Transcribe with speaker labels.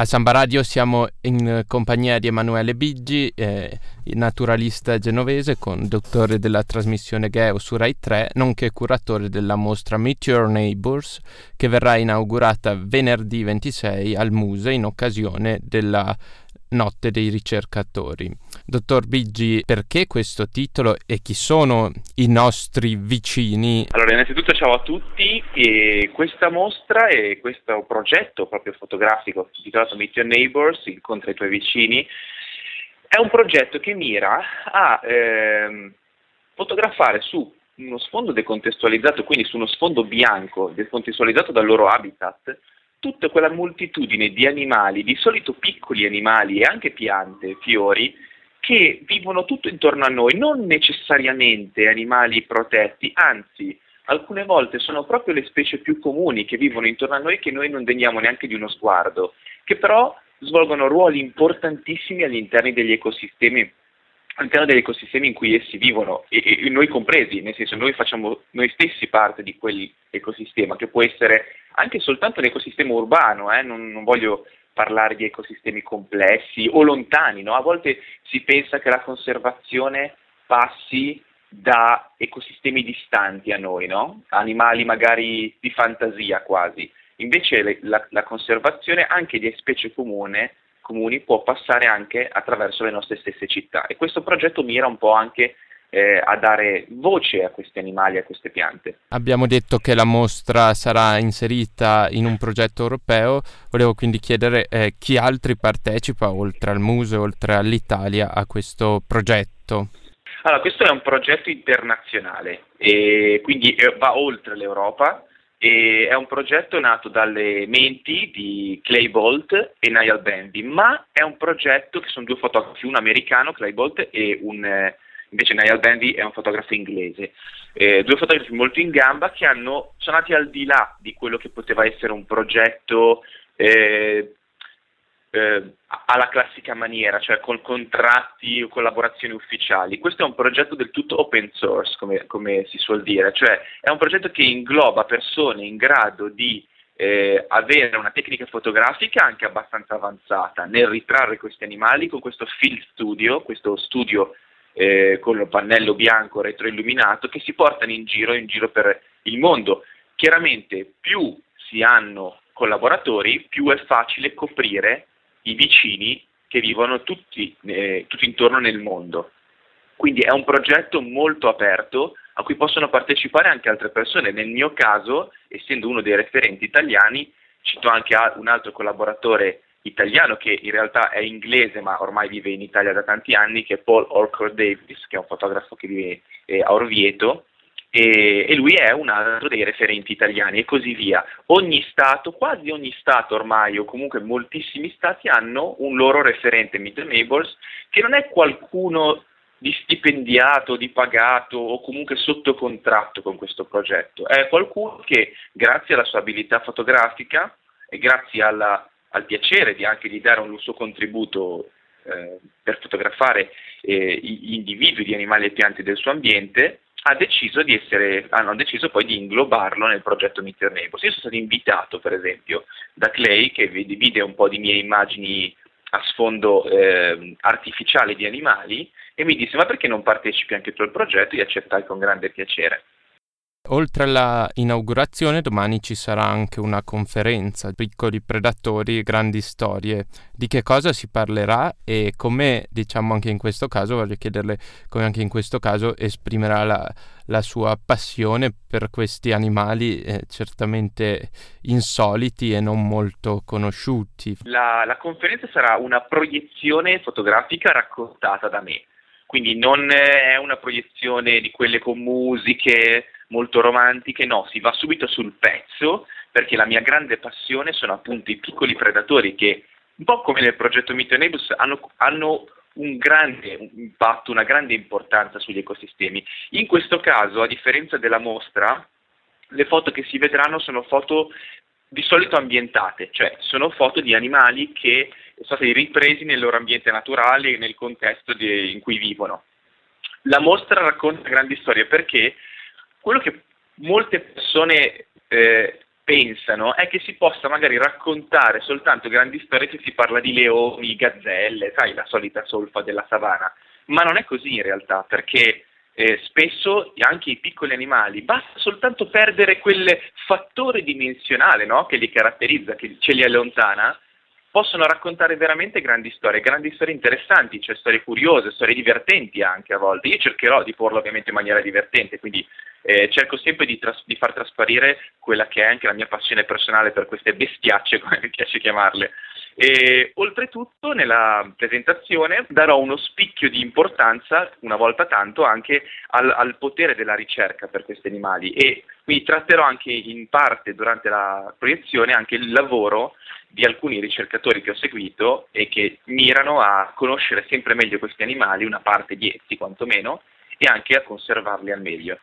Speaker 1: A Samba Radio siamo in compagnia di Emanuele Biggi, eh, naturalista genovese, conduttore della trasmissione Geo su Rai 3, nonché curatore della mostra Meet Your Neighbors, che verrà inaugurata venerdì 26 al Muse in occasione della Notte dei ricercatori. Dottor Biggi, perché questo titolo e chi sono i nostri vicini?
Speaker 2: Allora, innanzitutto ciao a tutti. E questa mostra e questo progetto proprio fotografico titolato Meet Your Neighbors, incontra i tuoi vicini, è un progetto che mira a ehm, fotografare su uno sfondo decontestualizzato, quindi su uno sfondo bianco decontestualizzato dal loro habitat, tutta quella moltitudine di animali, di solito piccoli animali e anche piante, fiori, che vivono tutto intorno a noi, non necessariamente animali protetti, anzi alcune volte sono proprio le specie più comuni che vivono intorno a noi che noi non degniamo neanche di uno sguardo, che però svolgono ruoli importantissimi all'interno degli ecosistemi all'interno degli ecosistemi in cui essi vivono, e, e, noi compresi, nel senso noi facciamo noi stessi parte di quell'ecosistema, che può essere anche soltanto un ecosistema urbano, eh? non, non, voglio parlare di ecosistemi complessi o lontani, no? a volte si pensa che la conservazione passi da ecosistemi distanti a noi, no? animali magari di fantasia quasi, invece la, la conservazione anche di specie comune comuni può passare anche attraverso le nostre stesse città e questo progetto mira un po' anche eh, a dare voce a questi animali, a queste piante.
Speaker 1: Abbiamo detto che la mostra sarà inserita in un progetto europeo, volevo quindi chiedere eh, chi altri partecipa oltre al museo, oltre all'Italia a questo progetto.
Speaker 2: Allora, questo è un progetto internazionale e quindi eh, va oltre l'Europa e è un progetto nato dalle menti di Clay Bolt e Niall Bandy, ma è un progetto che sono due fotografi, un americano, Clay Bolt, e un, eh, invece Niall Bandy è un fotografo inglese. Eh, due fotografi molto in gamba che hanno, sono andati al di là di quello che poteva essere un progetto eh, eh, alla classica maniera, cioè con contratti o collaborazioni ufficiali. Questo è un progetto del tutto open source, come, come si suol dire, cioè è un progetto che ingloba persone in grado di eh, avere una tecnica fotografica anche abbastanza avanzata nel ritrarre questi animali con questo field studio, questo studio eh, con il pannello bianco retroilluminato che si portano in giro, in giro per il mondo. Chiaramente più si hanno collaboratori, più è facile coprire i vicini che vivono tutti, eh, tutti intorno nel mondo. Quindi è un progetto molto aperto a cui possono partecipare anche altre persone. Nel mio caso, essendo uno dei referenti italiani, cito anche un altro collaboratore italiano che in realtà è inglese ma ormai vive in Italia da tanti anni, che è Paul Orcor Davis, che è un fotografo che vive eh, a Orvieto e, e, lui è un altro dei referenti italiani e così via. Ogni Stato, quasi ogni Stato ormai, o comunque moltissimi Stati hanno un loro referente Meet Neighbors che non è qualcuno di stipendiato, di pagato o comunque sotto contratto con questo progetto, è qualcuno che grazie alla sua abilità fotografica e grazie alla, al piacere di anche di dare un suo contributo eh, per fotografare eh, gli individui di animali e piante del suo ambiente, ha deciso di essere, hanno deciso poi di inglobarlo nel progetto Your Neighbors. Io sono stato invitato, per esempio, da Clay, che vide un po' di mie immagini a sfondo eh, artificiale di animali, e mi disse, ma perché non partecipi anche tu al progetto? Io accettai con grande piacere.
Speaker 1: Oltre alla inaugurazione, domani ci sarà anche una conferenza, piccoli predatori, grandi storie. Di che cosa si parlerà e come, diciamo anche in questo caso, voglio chiederle come anche in questo caso esprimerà la, la sua passione per questi animali eh, certamente insoliti e non molto conosciuti.
Speaker 2: La, la conferenza sarà una proiezione fotografica raccontata da me, quindi non è una proiezione di quelle con musiche molto romantiche, no, si va subito sul pezzo perché la mia grande passione sono appunto i piccoli predatori che, un po' come nel progetto Mythonebus, hanno, hanno un grande impatto, una grande importanza sugli ecosistemi. In questo caso, a differenza della mostra, le foto che si vedranno sono foto di solito ambientate, cioè sono foto di animali che sono stati ripresi nel loro ambiente naturale e nel contesto di, in cui vivono. La mostra racconta grandi storie perché quello che molte persone eh, pensano è che si possa magari raccontare soltanto grandi storie se si parla di leoni, gazzelle, sai, la solita solfa della savana. Ma non è così in realtà, perché eh, spesso anche i piccoli animali, basta soltanto perdere quel fattore dimensionale no? che li caratterizza, che ce li allontana, possono raccontare veramente grandi storie, grandi storie interessanti, cioè storie curiose, storie divertenti anche a volte. Io cercherò di porlo ovviamente in maniera divertente, quindi eh, cerco sempre di, tras- di, far trasparire quella che è anche la mia passione personale per queste bestiacce, come mi piace chiamarle. E, oltretutto nella presentazione darò uno spicchio di importanza, una volta tanto, anche al, al potere della ricerca per questi animali e quindi tratterò anche in parte durante la proiezione anche il lavoro di alcuni ricercatori che ho seguito e che mirano a conoscere sempre meglio questi animali, una parte di essi quantomeno, e anche a conservarli al meglio.